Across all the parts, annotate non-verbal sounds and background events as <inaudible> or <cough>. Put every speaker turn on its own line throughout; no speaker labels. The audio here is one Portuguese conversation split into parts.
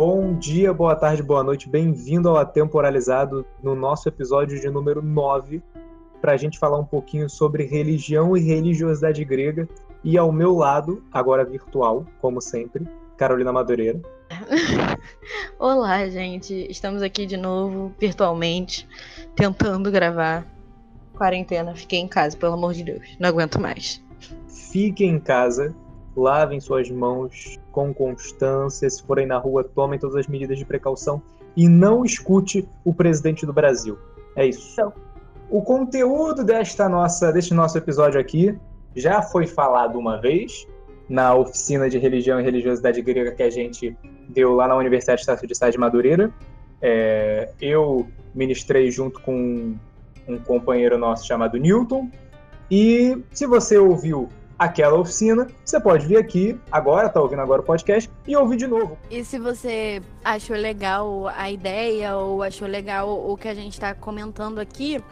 Bom dia, boa tarde, boa noite. Bem-vindo ao Atemporalizado no nosso episódio de número 9, para a gente falar um pouquinho sobre religião e religiosidade grega. E ao meu lado, agora virtual, como sempre, Carolina Madureira. <laughs>
Olá, gente. Estamos aqui de novo, virtualmente, tentando gravar. Quarentena, fiquei em casa, pelo amor de Deus. Não aguento mais.
Fiquem em casa, lavem suas mãos com constância. Se forem na rua, tomem todas as medidas de precaução e não escute o presidente do Brasil. É isso. Então. O conteúdo desta nossa, deste nosso episódio aqui já foi falado uma vez na oficina de religião e religiosidade grega que a gente deu lá na Universidade Estácio de Sá de Madureira. É, eu ministrei junto com um companheiro nosso chamado Newton. E se você ouviu aquela oficina, você pode vir aqui agora, tá ouvindo agora o podcast, e ouvir de novo.
E se você achou legal a ideia ou achou legal o que a gente está comentando aqui,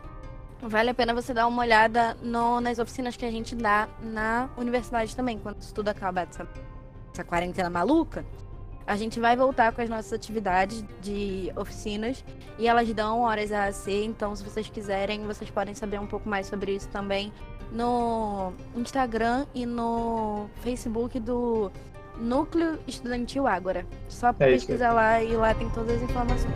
vale a pena você dar uma olhada no, nas oficinas que a gente dá na universidade também, quando tudo acaba essa, essa quarentena maluca. A gente vai voltar com as nossas atividades de oficinas e elas dão horas a ser, então se vocês quiserem, vocês podem saber um pouco mais sobre isso também no Instagram e no Facebook do Núcleo Estudantil Ágora. Só é pesquisar lá e lá tem todas as informações.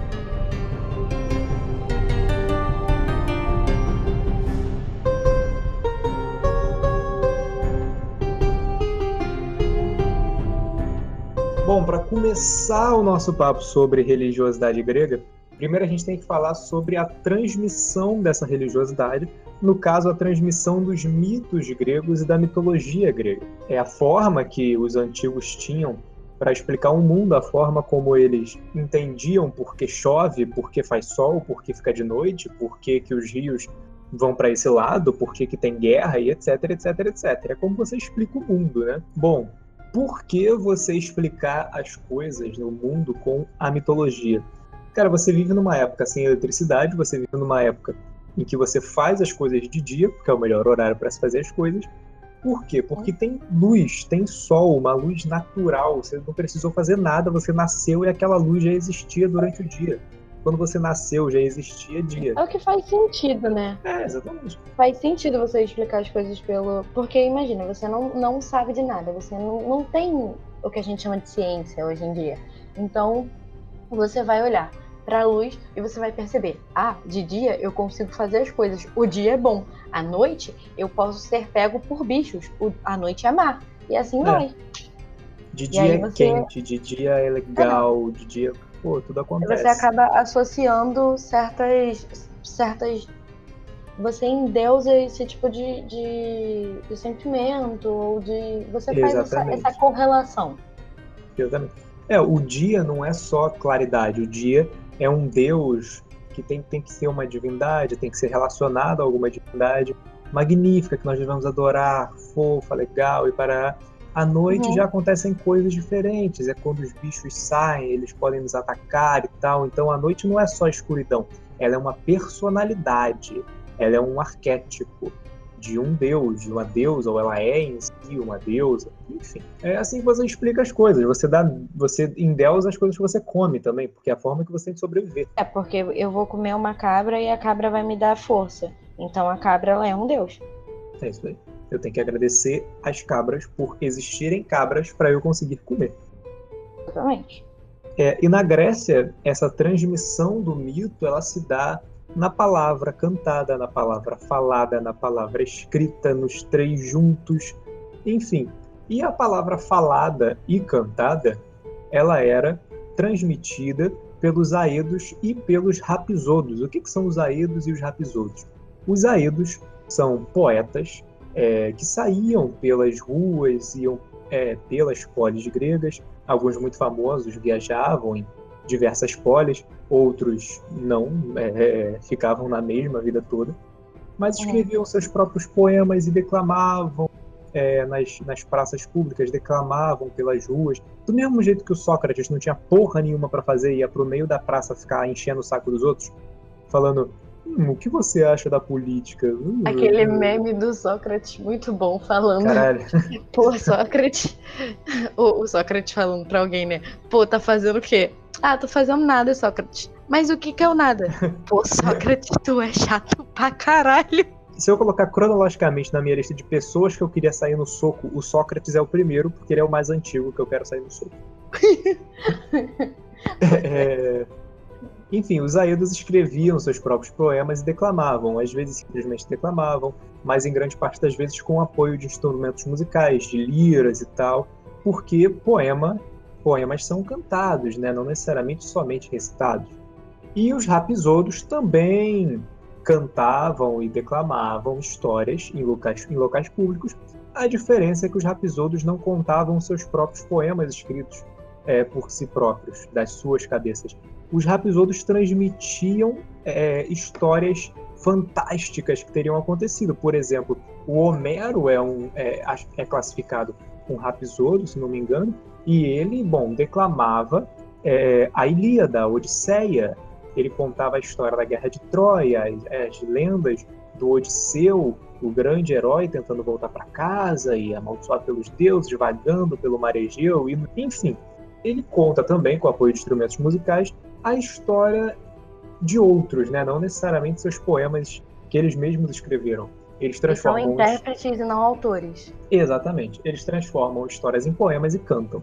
Bom, para começar o nosso papo sobre religiosidade grega, primeiro a gente tem que falar sobre a transmissão dessa religiosidade, no caso, a transmissão dos mitos gregos e da mitologia grega. É a forma que os antigos tinham para explicar o mundo, a forma como eles entendiam por que chove, por que faz sol, por que fica de noite, por que, que os rios vão para esse lado, por que, que tem guerra e etc, etc, etc. É como você explica o mundo, né? Bom, por que você explicar as coisas no mundo com a mitologia? Cara, você vive numa época sem eletricidade, você vive numa época em que você faz as coisas de dia, porque é o melhor horário para se fazer as coisas. Por quê? Porque tem luz, tem sol, uma luz natural. Você não precisou fazer nada, você nasceu e aquela luz já existia durante o dia quando você nasceu já existia dia.
É o que faz sentido, né?
É, exatamente.
Faz sentido você explicar as coisas pelo. Porque imagina, você não, não sabe de nada, você não, não tem o que a gente chama de ciência hoje em dia. Então, você vai olhar para a luz e você vai perceber: ah, de dia eu consigo fazer as coisas, o dia é bom, à noite eu posso ser pego por bichos, o, a noite é má. E assim é. vai.
De dia é você... quente, de dia é legal, é. de dia pô, tudo acontece.
Você acaba associando certas. certas. Você endeusa esse tipo de, de, de sentimento, ou de. Você faz essa, essa, correlação.
Exatamente. É, o dia não é só claridade, o dia é um Deus que tem, tem que ser uma divindade, tem que ser relacionado a alguma divindade magnífica que nós devemos adorar, fofa, legal e para à noite uhum. já acontecem coisas diferentes. É quando os bichos saem, eles podem nos atacar e tal. Então a noite não é só escuridão, ela é uma personalidade, ela é um arquétipo de um deus, de uma deusa, ou ela é em si uma deusa, enfim. É assim que você explica as coisas. Você dá, você endeusa as coisas que você come também, porque é a forma que você tem de sobreviver.
É porque eu vou comer uma cabra e a cabra vai me dar força. Então a cabra ela é um deus.
É isso aí. Eu tenho que agradecer às cabras por existirem cabras para eu conseguir comer.
Exatamente.
É, e na Grécia, essa transmissão do mito ela se dá na palavra cantada, na palavra falada, na palavra escrita, nos três juntos, enfim. E a palavra falada e cantada, ela era transmitida pelos aedos e pelos rapisodos. O que, que são os aedos e os rapisodos? Os aedos são poetas é, que saíam pelas ruas, iam é, pelas polis gregas. Alguns muito famosos viajavam em diversas polis, outros não, é, é ficavam na mesma vida toda. Mas uhum. escreviam seus próprios poemas e declamavam é, nas, nas praças públicas, declamavam pelas ruas. Do mesmo jeito que o Sócrates não tinha porra nenhuma para fazer ia pro meio da praça ficar enchendo o saco dos outros, falando Hum, o que você acha da política? Hum,
Aquele meme do Sócrates muito bom falando.
Caralho. <laughs>
Pô, Sócrates. O, o Sócrates falando pra alguém, né? Pô, tá fazendo o quê? Ah, tô fazendo nada, Sócrates. Mas o que que é o nada? Pô, <laughs> Sócrates, tu é chato pra caralho.
Se eu colocar cronologicamente na minha lista de pessoas que eu queria sair no soco, o Sócrates é o primeiro, porque ele é o mais antigo que eu quero sair no soco. <laughs> é, enfim, os aedos escreviam seus próprios poemas e declamavam, às vezes simplesmente declamavam, mas em grande parte das vezes com apoio de instrumentos musicais, de liras e tal, porque poema, poemas são cantados, né? não necessariamente somente recitados. E os rapisodos também cantavam e declamavam histórias em locais, em locais públicos. A diferença é que os rapisodos não contavam seus próprios poemas escritos é, por si próprios, das suas cabeças. Os rapisodos transmitiam é, histórias fantásticas que teriam acontecido. Por exemplo, o Homero é, um, é, é classificado um rapisodo, se não me engano, e ele, bom, declamava é, a Ilíada, a Odisseia. Ele contava a história da Guerra de Troia, as, as lendas do Odisseu, o grande herói tentando voltar para casa e amaldiçoado pelos deuses, vagando pelo mar Egeu, e, enfim. Ele conta também, com o apoio de instrumentos musicais, a história de outros, né? não necessariamente seus poemas que eles mesmos escreveram. Eles transformam.
São intérpretes e não autores.
Exatamente. Eles transformam histórias em poemas e cantam.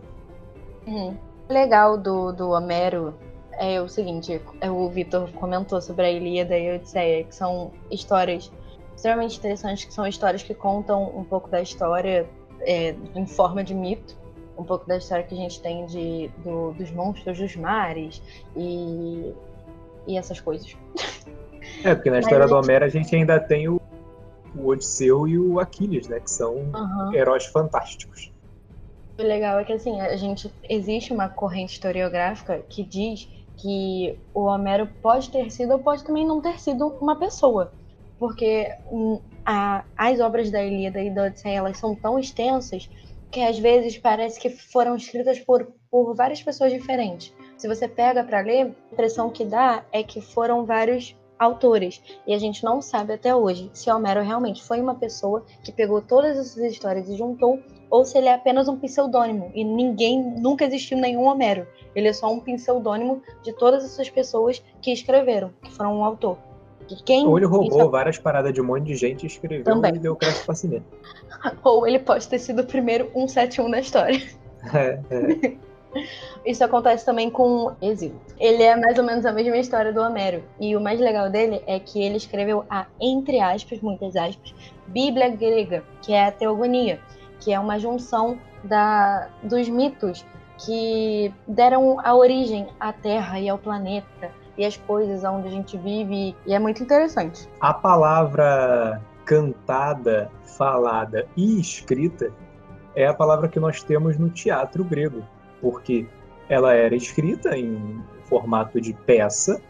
Uhum. O legal do, do Homero é o seguinte: é, o Vitor comentou sobre a Ilíada e a Odisseia, que são histórias extremamente interessantes, que são histórias que contam um pouco da história é, em forma de mito um pouco da história que a gente tem de, do, dos monstros dos mares e, e essas coisas.
É, porque na história do Homero a gente ainda tem o, o Odisseu e o Aquiles, né? Que são uhum. heróis fantásticos.
O legal é que assim, a gente existe uma corrente historiográfica que diz que o Homero pode ter sido ou pode também não ter sido uma pessoa. Porque hum, a, as obras da Ilíada e da Odisseia elas são tão extensas que às vezes parece que foram escritas por, por várias pessoas diferentes. Se você pega para ler, a impressão que dá é que foram vários autores. E a gente não sabe até hoje se Homero realmente foi uma pessoa que pegou todas essas histórias e juntou, ou se ele é apenas um pseudônimo e ninguém nunca existiu nenhum Homero. Ele é só um pseudônimo de todas essas pessoas que escreveram, que foram um autor.
Quem Ou ele roubou isso... várias paradas de um monte de gente e escreveu Também. e deu crédito pra si <laughs>
Ou ele pode ter sido o primeiro 171 da história. <laughs> É, é. Isso acontece também com Exílio. Ele é mais ou menos a mesma história do Homero. E o mais legal dele é que ele escreveu a, entre aspas, muitas aspas, Bíblia grega, que é a teogonia, que é uma junção da, dos mitos que deram a origem à Terra e ao planeta e as coisas onde a gente vive, e é muito interessante.
A palavra cantada, falada e escrita é a palavra que nós temos no teatro grego, porque ela era escrita em formato de peça,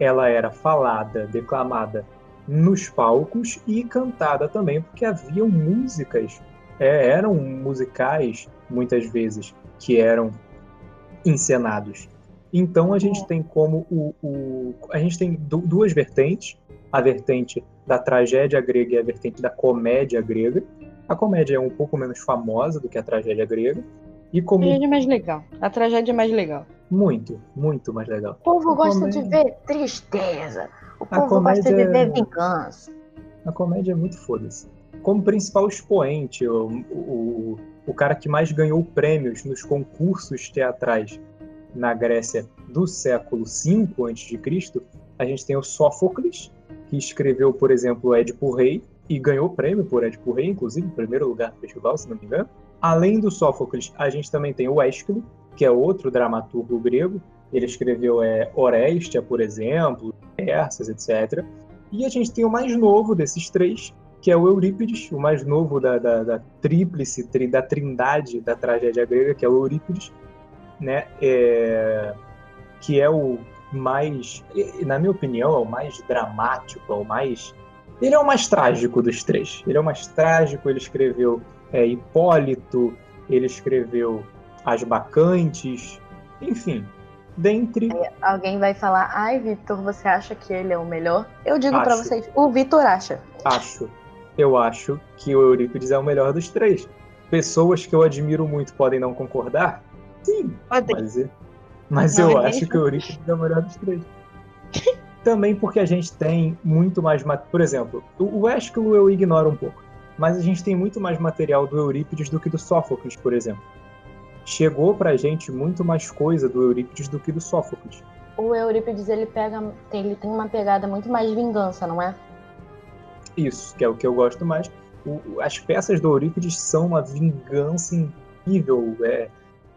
ela era falada, declamada nos palcos e cantada também, porque haviam músicas, é, eram musicais muitas vezes que eram encenados. Então a gente tem como o, o a gente tem duas vertentes, a vertente da tragédia grega e a vertente da comédia grega. A comédia é um pouco menos famosa do que a tragédia grega. E como... A
tragédia é mais legal. A tragédia é mais legal.
Muito, muito mais legal.
O povo a gosta comédia... de ver tristeza. O povo comédia... gosta de ver vingança.
A comédia é muito foda-se. Como principal expoente, o, o, o cara que mais ganhou prêmios nos concursos teatrais na Grécia do século V a.C., a gente tem o Sófocles, que escreveu, por exemplo, Édipo Rei, e ganhou prêmio por Édipo Rei, inclusive, em primeiro lugar no festival, se não me engano. Além do Sófocles, a gente também tem o Ésquilo, que é outro dramaturgo grego. Ele escreveu é, Orestia, por exemplo, Persas, etc. E a gente tem o mais novo desses três, que é o Eurípides, o mais novo da, da, da tríplice, da trindade da tragédia grega, que é o Eurípides, né? É, que é o mais, na minha opinião, é o mais dramático, é o mais. Ele é o mais trágico dos três. Ele é o mais trágico. Ele escreveu é, Hipólito, ele escreveu As Bacantes, enfim. Dentre.
Alguém vai falar, ai, Vitor, você acha que ele é o melhor? Eu digo para vocês, o Vitor acha.
Acho. Eu acho que o Eurípides é o melhor dos três. Pessoas que eu admiro muito podem não concordar, Sim,
Mas,
Mas não, eu é acho que o Eurípides é o melhor dos três. <laughs> Também porque a gente tem muito mais. Por exemplo, o Ésquilo eu ignoro um pouco. Mas a gente tem muito mais material do Eurípides do que do Sófocles, por exemplo. Chegou pra gente muito mais coisa do Eurípides do que do Sófocles.
O Eurípides ele pega, ele tem uma pegada muito mais vingança, não é?
Isso, que é o que eu gosto mais. O, as peças do Eurípides são uma vingança incrível, é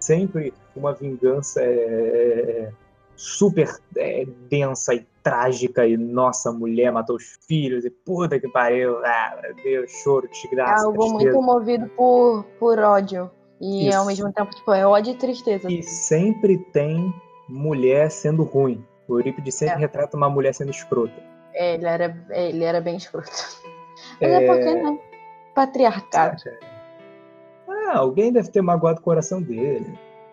sempre uma vingança é, é super é, densa e trágica e nossa, mulher matou os filhos e puta que pariu, ah, meu Deus, choro, desgraça.
É algo tristeza. muito movido por, por ódio e Isso. ao mesmo tempo tipo, é ódio e tristeza.
E sempre tem mulher sendo ruim. O Eurípides sempre é. retrata uma mulher sendo escrota.
É, ele era, ele era bem escroto. Mas é, é porque, né? Patriarcado.
Ah, alguém deve ter magoado o coração dele.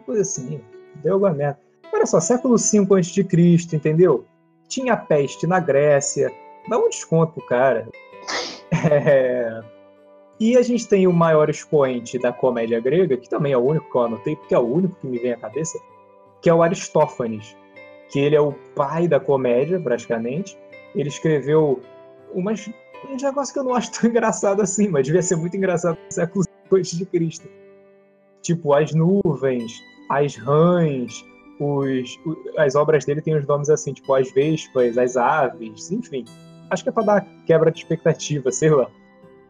Coisa assim. Deu alguma merda. Olha só, século V a.C., entendeu? Tinha peste na Grécia. Dá um desconto pro cara. <laughs> É... E a gente tem o maior expoente da comédia grega, que também é o único que eu anotei, porque é o único que me vem à cabeça, que é o Aristófanes, que ele é o pai da comédia, praticamente. Ele escreveu umas, um negócio que eu não acho tão <laughs> engraçado assim, mas devia ser muito engraçado no século antes de Cristo. Tipo, as nuvens, as rãs, os, as obras dele têm os nomes assim, tipo as vespas, as aves, enfim. Acho que é para dar quebra de expectativa, sei lá.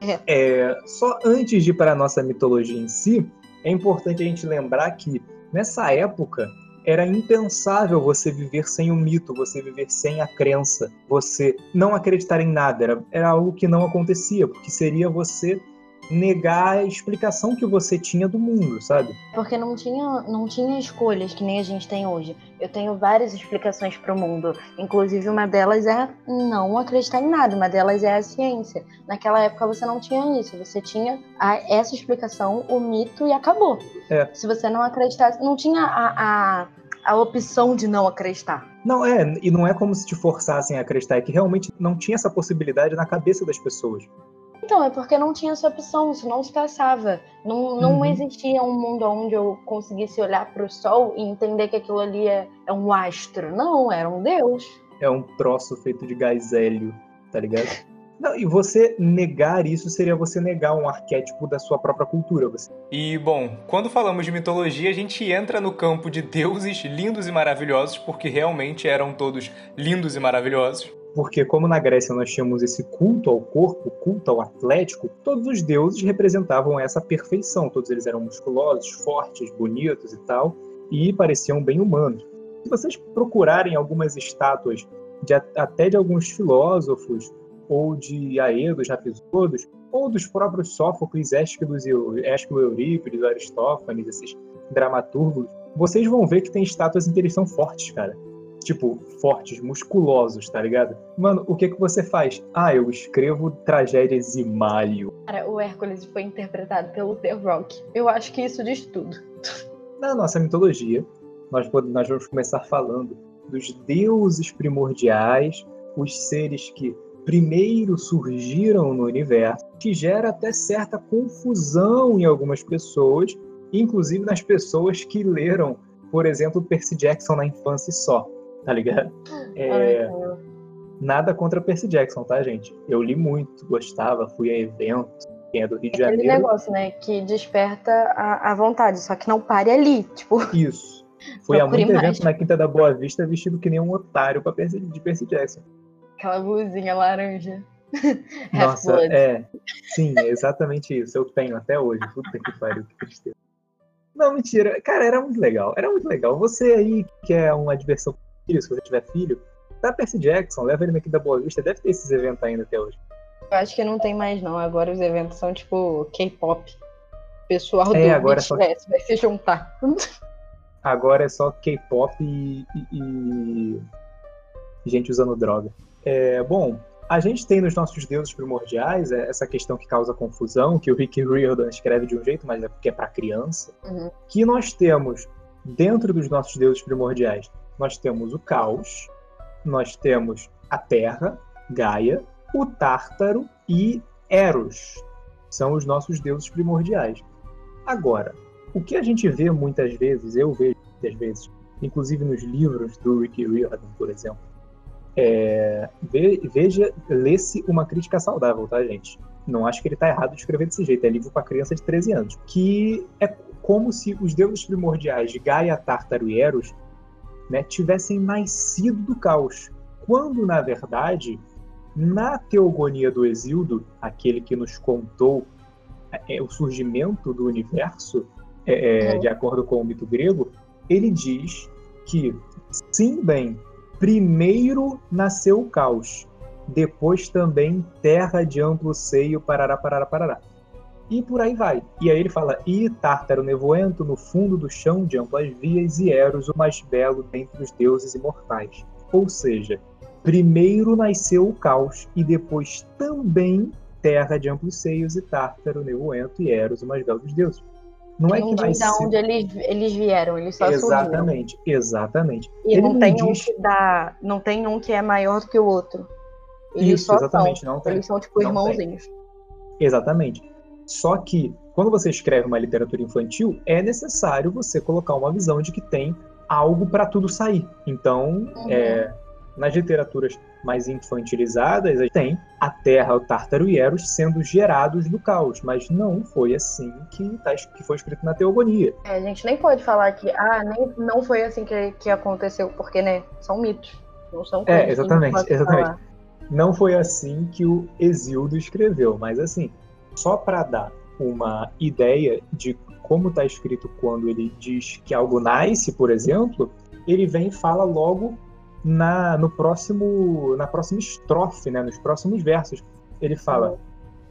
É. É, só antes de ir para a nossa mitologia em si, é importante a gente lembrar que nessa época era impensável você viver sem o mito, você viver sem a crença, você não acreditar em nada. Era, era algo que não acontecia, porque seria você negar a explicação que você tinha do mundo, sabe?
Porque não tinha, não tinha escolhas que nem a gente tem hoje. Eu tenho várias explicações para o mundo. Inclusive, uma delas é não acreditar em nada, uma delas é a ciência. Naquela época você não tinha isso, você tinha a, essa explicação, o mito e acabou. É. Se você não acreditasse, não tinha a, a, a opção de não acreditar.
Não, é, e não é como se te forçassem a acreditar, é que realmente não tinha essa possibilidade na cabeça das pessoas.
Então, é porque não tinha essa opção, isso não se passava. Não, não uhum. existia um mundo onde eu conseguisse olhar para o sol e entender que aquilo ali é, é, um astro. Não, era um deus.
É um troço feito de gás hélio, tá ligado? Não, e você negar isso seria você negar um arquétipo da sua própria cultura. Você...
E, bom, quando falamos de mitologia, a gente entra no campo de deuses lindos e maravilhosos, porque realmente eram todos lindos e maravilhosos
porque como na Grécia nós tínhamos esse culto ao corpo, culto ao atlético, todos os deuses representavam essa perfeição. Todos eles eram musculosos, fortes, bonitos e tal, e pareciam bem humanos. Se vocês procurarem algumas estátuas de, até de alguns filósofos, ou de Aedos, Rapisodos, ou dos próprios Sófocles, Ésquilo, Ésquilo Eurípides, Aristófanes, esses dramaturgos, vocês vão ver que tem estátuas em que eles são fortes, cara tipo, fortes, musculosos, tá ligado? Mano, o que que você faz? Ah, eu escrevo tragédias e malho.
Cara, o Hércules foi interpretado pelo The Rock. Eu acho que isso diz tudo. <laughs>
Na nossa mitologia, nós, nós vamos começar falando dos deuses primordiais, os seres que primeiro surgiram no universo, que gera até certa confusão em algumas pessoas, inclusive nas pessoas que leram, por exemplo, Percy Jackson na infância só tá ligado? É, nada contra Percy Jackson, tá, gente? Eu li muito, gostava, fui a eventos. Quem é do Rio de Janeiro.
Aquele negócio, né? Que desperta a, a vontade, só que não pare ali, tipo.
Isso. Fui a muito mais. evento na Quinta da Boa Vista vestido que nem um otário pra Percy, de Percy Jackson.
Aquela blusinha laranja. <laughs>
Nossa, é. Sim, é exatamente isso. Eu tenho até hoje. Puta que pariu, que tristeza. Não, mentira. Cara, era muito legal. Era muito legal. Você aí que é uma diversão filho, se você tiver filho, dá Percy Jackson, leva ele aqui da Boa Vista, deve ter esses eventos ainda até hoje.
Eu acho que não tem mais não, agora os eventos são tipo K-pop. O pessoal
é,
do
agora BTS é
só... vai se juntar. <laughs>
Agora é só K-pop e, e, e, gente usando droga. É, bom, a gente tem nos nossos deuses primordiais é, essa questão que causa confusão, que o Rick Riordan escreve de um jeito, mas é porque é para criança. Uhum. Que nós temos dentro dos nossos deuses primordiais nós temos o caos, nós temos a Terra, Gaia, o Tártaro e Eros. São os nossos deuses primordiais. Agora, o que a gente vê muitas vezes, eu vejo muitas vezes, inclusive nos livros do Ricky Riordan, por exemplo. É, veja, lê-se uma crítica saudável, tá, gente? Não acho que ele está errado de escrever desse jeito. É livro para criança de 13 anos. Que é como se os deuses primordiais de Gaia, Tártaro e Eros né, tivessem nascido do caos. Quando, na verdade, na teogonia do Exildo, aquele que nos contou é, o surgimento do universo, é, é, de acordo com o mito grego, ele diz que, sim, bem, primeiro nasceu o caos, depois também terra de amplo seio, parará, parará, parará. E por aí vai. E aí ele fala: E Tártaro nevoento no fundo do chão de amplas vias, e Eros o mais belo dentre os deuses imortais. Ou seja, primeiro nasceu o caos, e depois também terra de amplos seios, e Tártaro nevoento, e Eros o mais belo dos deuses.
Não é que vai ser... onde eles, eles vieram, eles só
Exatamente, surgiram. exatamente.
E Ele não tem diz... um que dá, não tem um que é maior do que o outro. Eles
Isso, exatamente,
são,
não tem.
Eles são tipo não irmãozinhos. Tem.
Exatamente. Só que quando você escreve uma literatura infantil, é necessário você colocar uma visão de que tem algo para tudo sair. Então, uhum. é, nas literaturas mais infantilizadas, tem a Terra, o Tártaro e Eros sendo gerados do caos, mas não foi assim que, tá, que foi escrito na Teogonia.
É, a gente nem pode falar que ah, nem, não foi assim que, que aconteceu, porque né, são mitos, não são
coisas É, exatamente, exatamente. Falar. Não foi assim que o Exildo escreveu, mas assim, só para dar uma ideia de como está escrito quando ele diz que algo nasce, por exemplo, ele vem e fala logo na, no próximo, na próxima estrofe, né, nos próximos versos. Ele fala: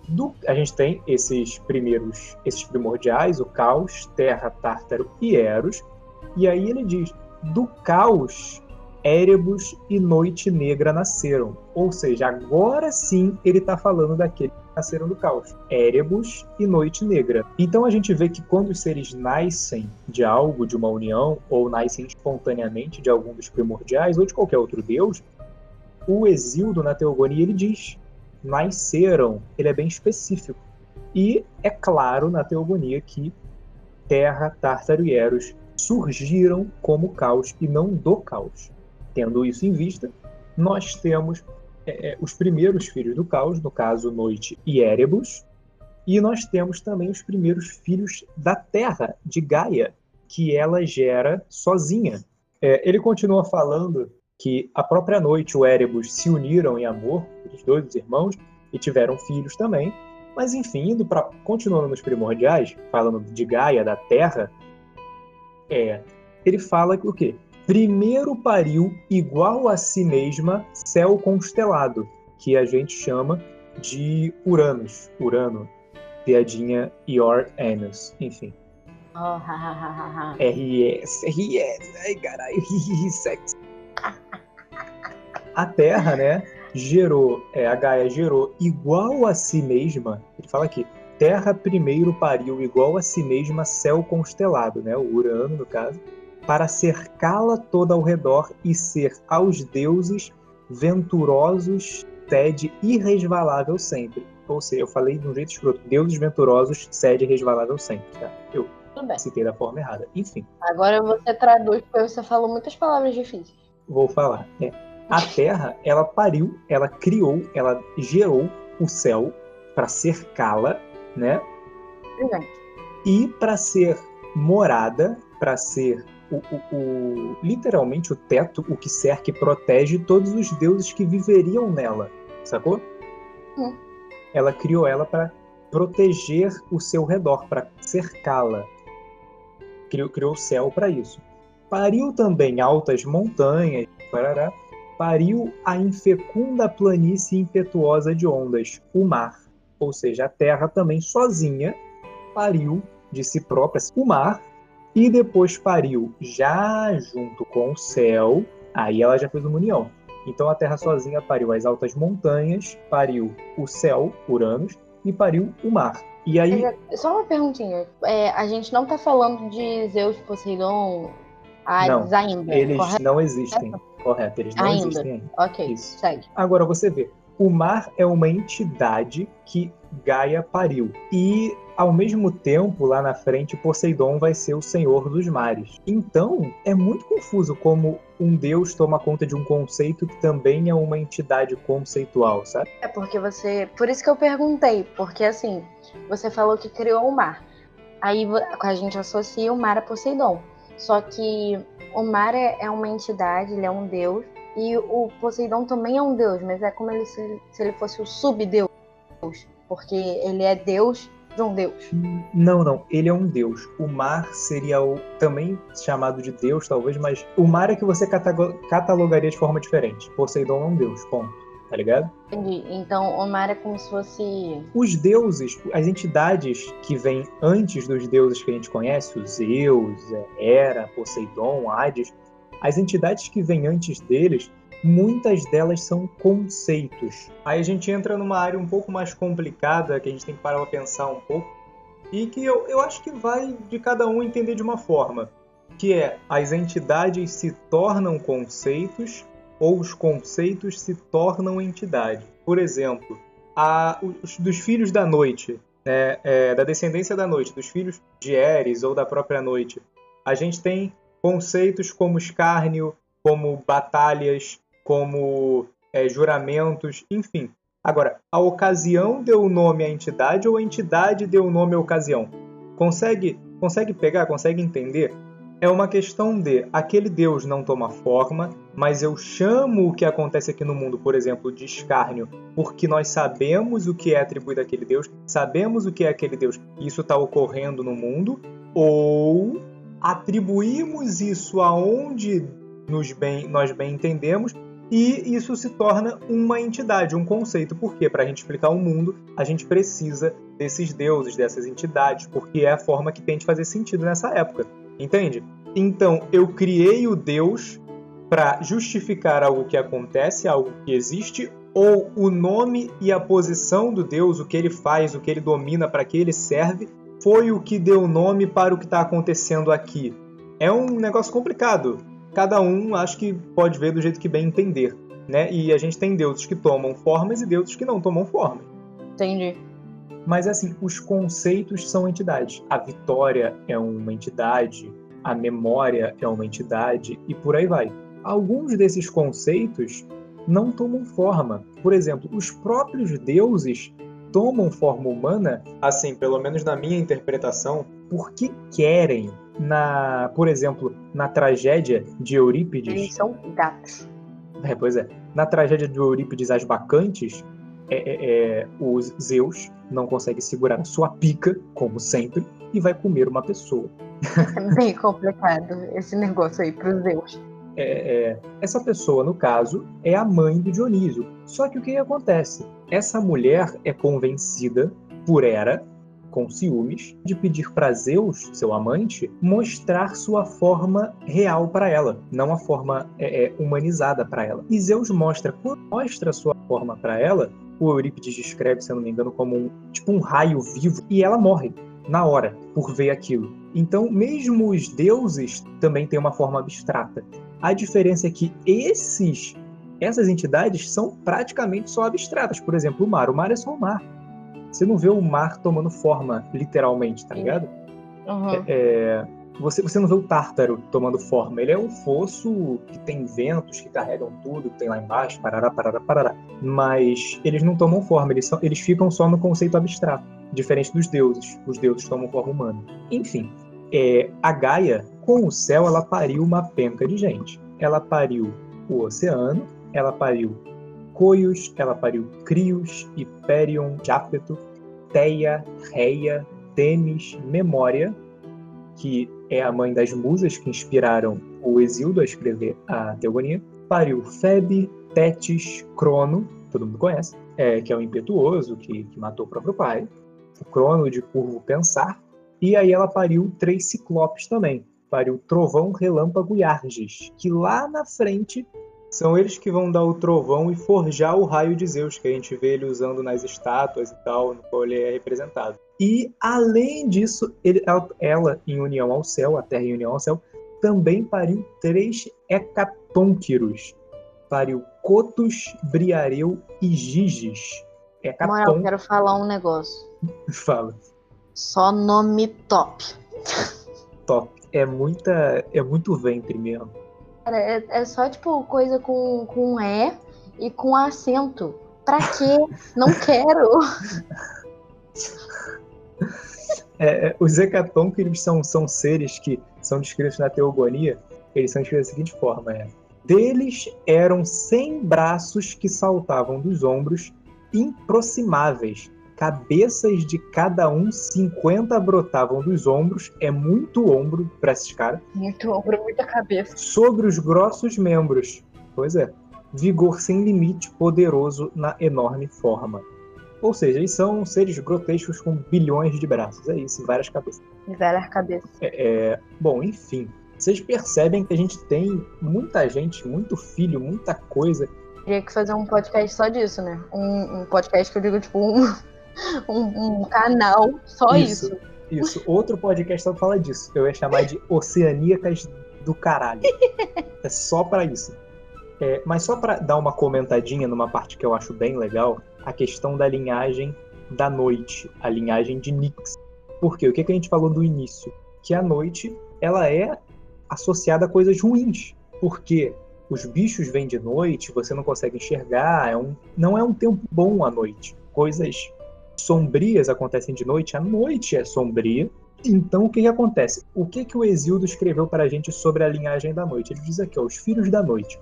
do, a gente tem esses primeiros, esses primordiais, o caos, terra, tártaro e eros, e aí ele diz: do caos, Erebus e Noite Negra nasceram. Ou seja, agora sim ele está falando daquele nasceram do caos, Erebus e Noite Negra. Então a gente vê que quando os seres nascem de algo, de uma união, ou nascem espontaneamente de algum dos primordiais, ou de qualquer outro deus, o Exildo na Teogonia ele diz, nasceram, ele é bem específico. E é claro na Teogonia que Terra, Tártaro e Eros surgiram como caos e não do caos. Tendo isso em vista, nós temos é, é, os primeiros filhos do caos, no caso Noite e Erebus, e nós temos também os primeiros filhos da Terra, de Gaia, que ela gera sozinha. É, ele continua falando que a própria Noite e o Erebus se uniram em amor, os dois os irmãos, e tiveram filhos também. Mas enfim, indo para continuando nos primordiais, falando de Gaia, da Terra, é, ele fala que o quê? Primeiro pariu igual a si mesma céu constelado, que a gente chama de Uranus. Urano, piadinha Your Anus, enfim.
Oh,
RS, RS, ai caralho, <laughs> sexo. A Terra, né, gerou, é, a Gaia gerou igual a si mesma, ele fala aqui, Terra primeiro pariu igual a si mesma céu constelado, né, o Urano no caso, para cercá-la toda ao redor e ser aos deuses venturosos sede irresvalável sempre. Ou seja, eu falei de um jeito escroto, deuses venturosos sede irresvalável sempre, tá? Eu citei da forma errada. Enfim.
Agora você traduz, porque você falou muitas palavras difíceis.
Vou falar. É. A Terra, ela pariu, ela criou, ela gerou o céu para cercá-la, né? E para ser morada, para ser o, o, o, literalmente o teto, o que cerca e protege todos os deuses que viveriam nela, sacou?
Hum.
Ela criou ela para proteger o seu redor, para cercá-la. Criou, criou o céu para isso. Pariu também altas montanhas, parará, pariu a infecunda planície impetuosa de ondas, o mar. Ou seja, a terra também sozinha pariu de si própria o mar e depois pariu já junto com o céu, aí ela já fez uma união. Então a Terra sozinha pariu as altas montanhas, pariu o céu, Uranus, e pariu o mar. E aí.
Só uma perguntinha. É, a gente não está falando de Zeus, Poseidon,
Ares
não, ainda.
Eles correto? não existem. Correto, eles não ainda. existem ainda.
Ok, Isso. segue.
Agora você vê, o mar é uma entidade que Gaia pariu. E ao mesmo tempo, lá na frente, Poseidon vai ser o senhor dos mares. Então, é muito confuso como um deus toma conta de um conceito que também é uma entidade conceitual, sabe?
É porque você. Por isso que eu perguntei, porque assim, você falou que criou o mar. Aí a gente associa o mar a Poseidon. Só que o mar é, é uma entidade, ele é um deus, e o Poseidon também é um deus, mas é como ele, se, se ele fosse o subdeus, porque ele é deus de um deus.
Não, não, ele é um deus. O mar seria o também chamado de deus, talvez, mas o mar é que você catalogaria de forma diferente. Poseidon é um deus, ponto tá ligado?
Entendi. Então o mar é como se fosse.
Os deuses, as entidades que vêm antes dos deuses que a gente conhece, os Zeus, Hera, Poseidon, Hades, as entidades que vêm antes deles, muitas delas são conceitos. Aí a gente entra numa área um pouco mais complicada, que a gente tem que parar para pensar um pouco, e que eu, eu acho que vai de cada um entender de uma forma, que é as entidades se tornam conceitos ou os conceitos se tornam entidade. Por exemplo, a, os, dos filhos da noite, né, é, da descendência da noite, dos filhos de Eris ou da própria noite, a gente tem conceitos como escárnio, como batalhas, como é, juramentos, enfim. Agora, a ocasião deu nome à entidade ou a entidade deu nome à ocasião? Consegue, consegue pegar, consegue entender? É uma questão de aquele Deus não toma forma, mas eu chamo o que acontece aqui no mundo, por exemplo, de escárnio, porque nós sabemos o que é atribuído àquele Deus, sabemos o que é aquele Deus, e isso está ocorrendo no mundo, ou atribuímos isso aonde nos bem, nós bem entendemos e isso se torna uma entidade, um conceito. Porque para a gente explicar o mundo, a gente precisa desses deuses, dessas entidades, porque é a forma que tem de fazer sentido nessa época. Entende? Então, eu criei o Deus para justificar algo que acontece, algo que existe, ou o nome e a posição do Deus, o que ele faz, o que ele domina, para que ele serve, foi o que deu nome para o que está acontecendo aqui. É um negócio complicado. Cada um acho que pode ver do jeito que bem entender. Né? E a gente tem deuses que tomam formas e deuses que não tomam formas.
Entendi.
Mas assim, os conceitos são entidades. A vitória é uma entidade, a memória é uma entidade e por aí vai. Alguns desses conceitos não tomam forma. Por exemplo, os próprios deuses tomam forma humana, assim, pelo menos na minha interpretação, porque querem. Na, por exemplo, na tragédia de Eurípides.
Eles são gatos.
É, pois é. Na tragédia de Eurípides, As Bacantes, é, é, é, os Zeus não consegue segurar a sua pica, como sempre, e vai comer uma pessoa.
É bem complicado esse negócio aí para os Zeus.
É, é, essa pessoa, no caso, é a mãe do Dionísio. Só que o que acontece? Essa mulher é convencida por Hera, com ciúmes, de pedir para Zeus, seu amante, mostrar sua forma real para ela, não a forma é, é humanizada para ela. E Zeus mostra, mostra sua forma para ela, o Eurípides descreve, se eu não me engano, como um, tipo um raio vivo, e ela morre na hora por ver aquilo. Então, mesmo os deuses também têm uma forma abstrata. A diferença é que esses essas entidades são praticamente só abstratas. Por exemplo, o mar. O mar é só o mar. Você não vê o mar tomando forma, literalmente, tá ligado?
Uhum.
É, você, você não vê o Tártaro tomando forma. Ele é um fosso que tem ventos que carregam tudo que tem lá embaixo, parará, parará, parará. Mas eles não tomam forma, eles, são, eles ficam só no conceito abstrato, diferente dos deuses. Os deuses tomam forma humana. Enfim, é, a Gaia, com o céu, ela pariu uma penca de gente. Ela pariu o oceano, ela pariu Coios, ela pariu Crios, Hyperion, Jápeto, Teia, Reia, Temis, Memória, que é a mãe das musas que inspiraram o Exildo a escrever a Teogonia, pariu Febe, Tétis, Crono, todo mundo conhece, é, que é o impetuoso que, que matou o próprio pai, o Crono de curvo pensar, e aí ela pariu três ciclopes também, pariu Trovão, Relâmpago e Arges, que lá na frente são eles que vão dar o trovão e forjar o raio de Zeus, que a gente vê ele usando nas estátuas e tal, no qual ele é representado. E, além disso, ele, ela, em união ao céu, a Terra em união ao céu, também pariu três hecatônquiros. Pariu Cotos, Briareu e Giges.
Hecaton... Moral, quero falar um negócio. <laughs>
Fala.
Só nome top.
Top. É muita. É muito ventre mesmo.
Cara, é, é só tipo coisa com, com E e com acento. Pra quê? <laughs> Não quero.
É, é, os Hecatonquires são, são seres que são descritos na Teogonia. Eles são descritos da seguinte forma: é, deles eram cem braços que saltavam dos ombros, improximáveis. Cabeças de cada um, 50 brotavam dos ombros. É muito ombro para esses caras.
Muito ombro, muita cabeça.
Sobre os grossos membros. Pois é. Vigor sem limite, poderoso na enorme forma. Ou seja, eles são seres grotescos com bilhões de braços. É isso, várias cabeças.
Várias cabeças.
É, é, bom, enfim. Vocês percebem que a gente tem muita gente, muito filho, muita coisa.
Teria que fazer um podcast só disso, né? Um, um podcast que eu digo, tipo, um, um, um canal só isso.
Isso. isso. Outro podcast só fala disso. Eu ia chamar de Oceaníacas do caralho. <laughs> É só para isso. É, mas só para dar uma comentadinha numa parte que eu acho bem legal, a questão da linhagem da noite, a linhagem de Nix. Por quê? O que, que a gente falou do início? Que a noite ela é associada a coisas ruins. Porque os bichos vêm de noite, você não consegue enxergar, é um, não é um tempo bom à noite. Coisas sombrias acontecem de noite, a noite é sombria. Então o que, que acontece? O que, que o Exildo escreveu para a gente sobre a linhagem da noite? Ele diz aqui, ó, os filhos da noite.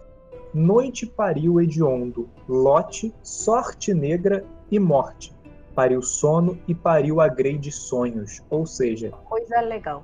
Noite pariu hediondo, lote, sorte negra e morte. Pariu sono e pariu a grei de sonhos. Ou seja,
Coisa legal.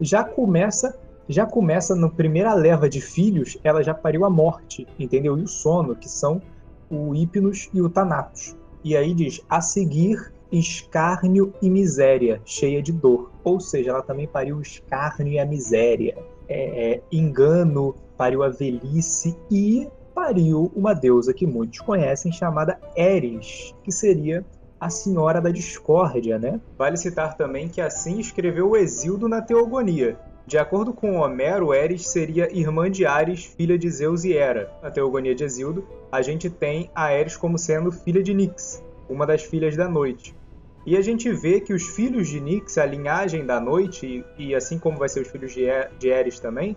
já começa já começa na primeira leva de filhos, ela já pariu a morte, entendeu? E o sono, que são o Hipnos e o Thanatos. E aí diz, a seguir, escárnio e miséria, cheia de dor. Ou seja, ela também pariu o escárnio e a miséria. É, é, engano, pariu a velhice e pariu uma deusa que muitos conhecem, chamada Eris, que seria a Senhora da Discórdia, né? Vale citar também que assim escreveu o Exildo na Teogonia. De acordo com Homero, Eris seria irmã de Ares, filha de Zeus e Hera. Na Teogonia de Exildo, a gente tem a Eris como sendo filha de Nix, uma das filhas da noite. E a gente vê que os filhos de Nix, a linhagem da noite, e, e assim como vai ser os filhos de, e Eris também,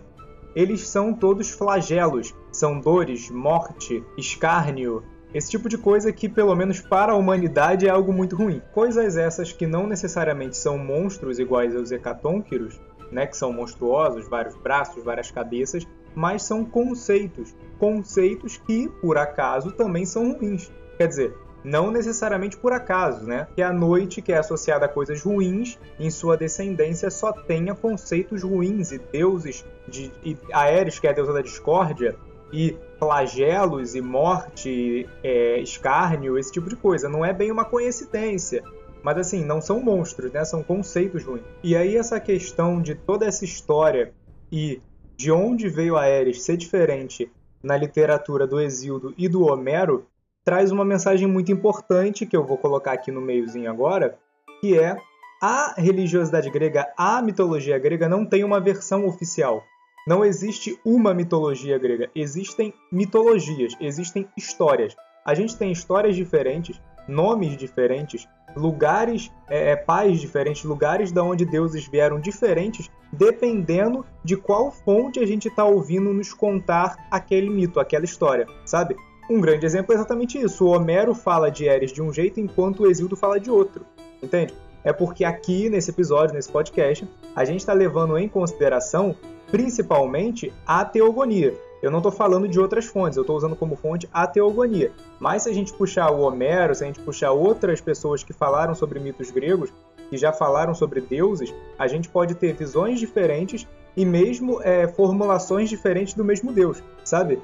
eles são todos flagelos, são dores, morte, escárnio, esse tipo de coisa que, pelo menos para a humanidade, é algo muito ruim. Coisas essas que não necessariamente são monstros iguais aos Hecatonquíros, né, que são monstruosos, vários braços, várias cabeças, mas são conceitos. Conceitos que, por acaso, também são ruins. Quer dizer, não necessariamente por acaso, né? Que a noite, que é associada a coisas ruins, em sua descendência só tenha conceitos ruins e deuses de e Ares, que é a deusa da discórdia, e flagelos e morte, é, escárnio, esse tipo de coisa. Não é bem uma coincidência. Mas assim, não são monstros, né? São conceitos ruins. E aí essa questão de toda essa história e de onde veio a Ares ser diferente na literatura do Exildo e do Homero traz uma mensagem muito importante que eu vou colocar aqui no meiozinho agora, que é a religiosidade grega, a mitologia grega não tem uma versão oficial. Não existe uma mitologia grega, existem mitologias, existem histórias. A gente tem histórias diferentes, nomes diferentes, lugares, é, é, pais diferentes, lugares da onde deuses vieram diferentes, dependendo de qual fonte a gente está ouvindo nos contar aquele mito, aquela história, sabe? Um grande exemplo é exatamente isso. O Homero fala de Eris de um jeito enquanto o Exildo fala de outro, entende? É porque aqui nesse episódio, nesse podcast, a gente está levando em consideração principalmente a teogonia. Eu não estou falando de outras fontes, eu estou usando como fonte a teogonia. Mas se a gente puxar o Homero, se a gente puxar outras pessoas que falaram sobre mitos gregos, que já falaram sobre deuses, a gente pode ter visões diferentes e mesmo é, formulações diferentes do mesmo deus, sabe?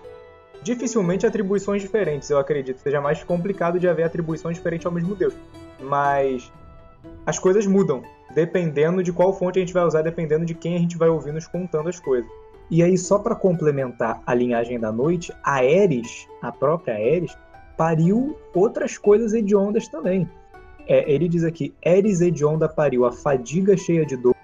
Dificilmente atribuições diferentes, eu acredito. Seja mais complicado de haver atribuições diferentes ao mesmo deus. Mas as coisas mudam, dependendo de qual fonte a gente vai usar, dependendo de quem a gente vai ouvir nos contando as coisas. E aí, só para complementar a linhagem da noite, a Ares, a própria Ares, pariu outras coisas hediondas também. É, ele diz aqui: Ares hedionda pariu a fadiga cheia de dor,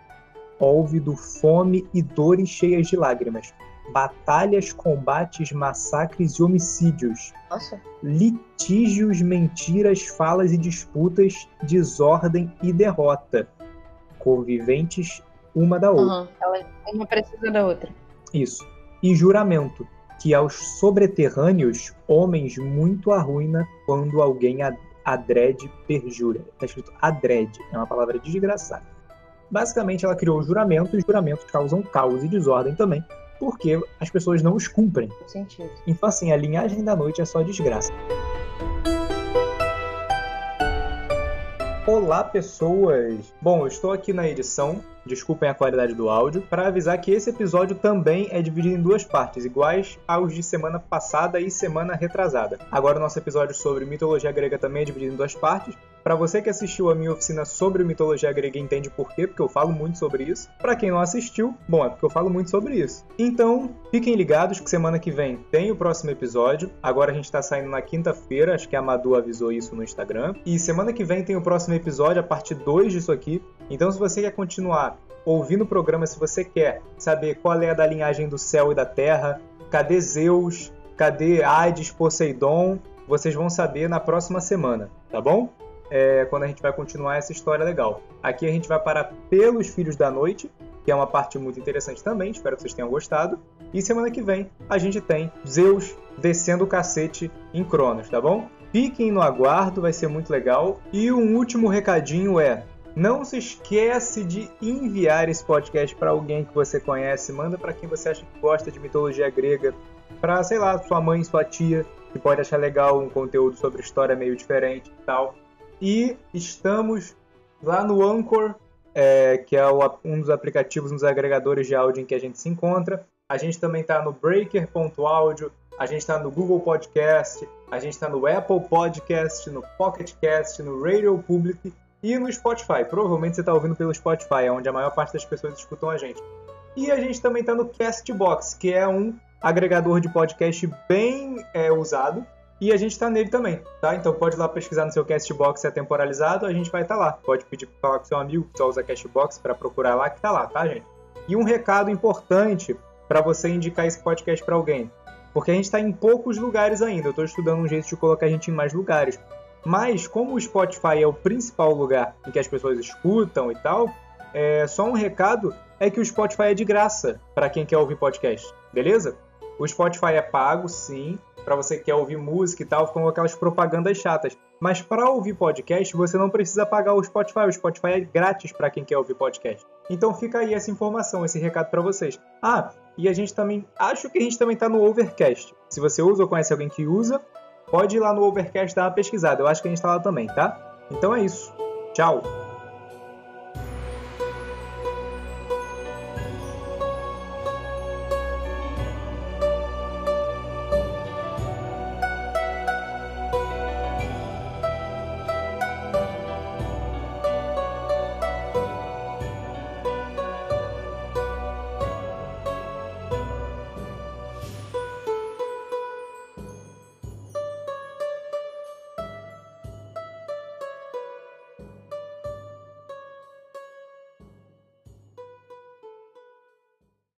óvido, fome e dores cheias de lágrimas, batalhas, combates, massacres e homicídios,
Nossa.
litígios, mentiras, falas e disputas, desordem e derrota. conviventes uma da outra.
Uhum. Ela, uma precisa da outra.
Isso. E juramento, que aos sobreterrâneos, homens muito arruina quando alguém adrede perjura. Está escrito adrede, é uma palavra desgraçada. Basicamente, ela criou o juramento, e juramentos causam caos e desordem também, porque as pessoas não os cumprem.
Sentido.
Então, assim, a linhagem da noite é só desgraça. Olá, pessoas! Bom, eu estou aqui na edição, desculpem a qualidade do áudio, para avisar que esse episódio também é dividido em duas partes, iguais aos de semana passada e semana retrasada. Agora, o nosso episódio sobre mitologia grega também é dividido em duas partes, para você que assistiu a minha oficina sobre mitologia grega entende por quê, porque eu falo muito sobre isso. Para quem não assistiu, bom, é porque eu falo muito sobre isso. Então, fiquem ligados que semana que vem tem o próximo episódio. Agora a gente está saindo na quinta-feira, acho que a Madu avisou isso no Instagram. E semana que vem tem o próximo episódio, a parte 2 disso aqui. Então, se você quer continuar ouvindo o programa, se você quer saber qual é a da linhagem do céu e da terra, cadê Zeus, cadê Hades, Poseidon, vocês vão saber na próxima semana, tá bom? É, quando a gente vai continuar essa história legal. Aqui a gente vai parar pelos Filhos da Noite, que é uma parte muito interessante também, espero que vocês tenham gostado. E semana que vem a gente tem Zeus descendo o cacete em Cronos, tá bom? Fiquem no aguardo, vai ser muito legal. E um último recadinho é: não se esquece de enviar esse podcast para alguém que você conhece, manda para quem você acha que gosta de mitologia grega, para sei lá, sua mãe, sua tia, que pode achar legal um conteúdo sobre história meio diferente e tal. E estamos lá no Anchor, é, que é um dos aplicativos, dos agregadores de áudio em que a gente se encontra. A gente também está no Breaker.audio, a gente está no Google Podcast, a gente está no Apple Podcast, no Pocket Cast, no Radio Public e no Spotify. Provavelmente você está ouvindo pelo Spotify, é onde a maior parte das pessoas escutam a gente. E a gente também está no Castbox, que é um agregador de podcast bem é, usado e a gente está nele também, tá? Então pode ir lá pesquisar no seu Castbox se é temporalizado, a gente vai estar tá lá. Pode pedir para falar com seu amigo que só usa Castbox para procurar lá que tá lá, tá, gente? E um recado importante para você indicar esse podcast para alguém. Porque a gente está em poucos lugares ainda. Eu estou estudando um jeito de colocar a gente em mais lugares. Mas como o Spotify é o principal lugar em que as pessoas escutam e tal, é, só um recado é que o Spotify é de graça para quem quer ouvir podcast, beleza? O Spotify é pago, sim, para você que quer ouvir música e tal, com aquelas propagandas chatas. Mas para ouvir podcast, você não precisa pagar o Spotify. O Spotify é grátis para quem quer ouvir podcast. Então fica aí essa informação, esse recado para vocês. Ah, e a gente também, acho que a gente também está no Overcast. Se você usa ou conhece alguém que usa, pode ir lá no Overcast dar uma pesquisada. Eu acho que a gente está lá também, tá? Então é isso. Tchau.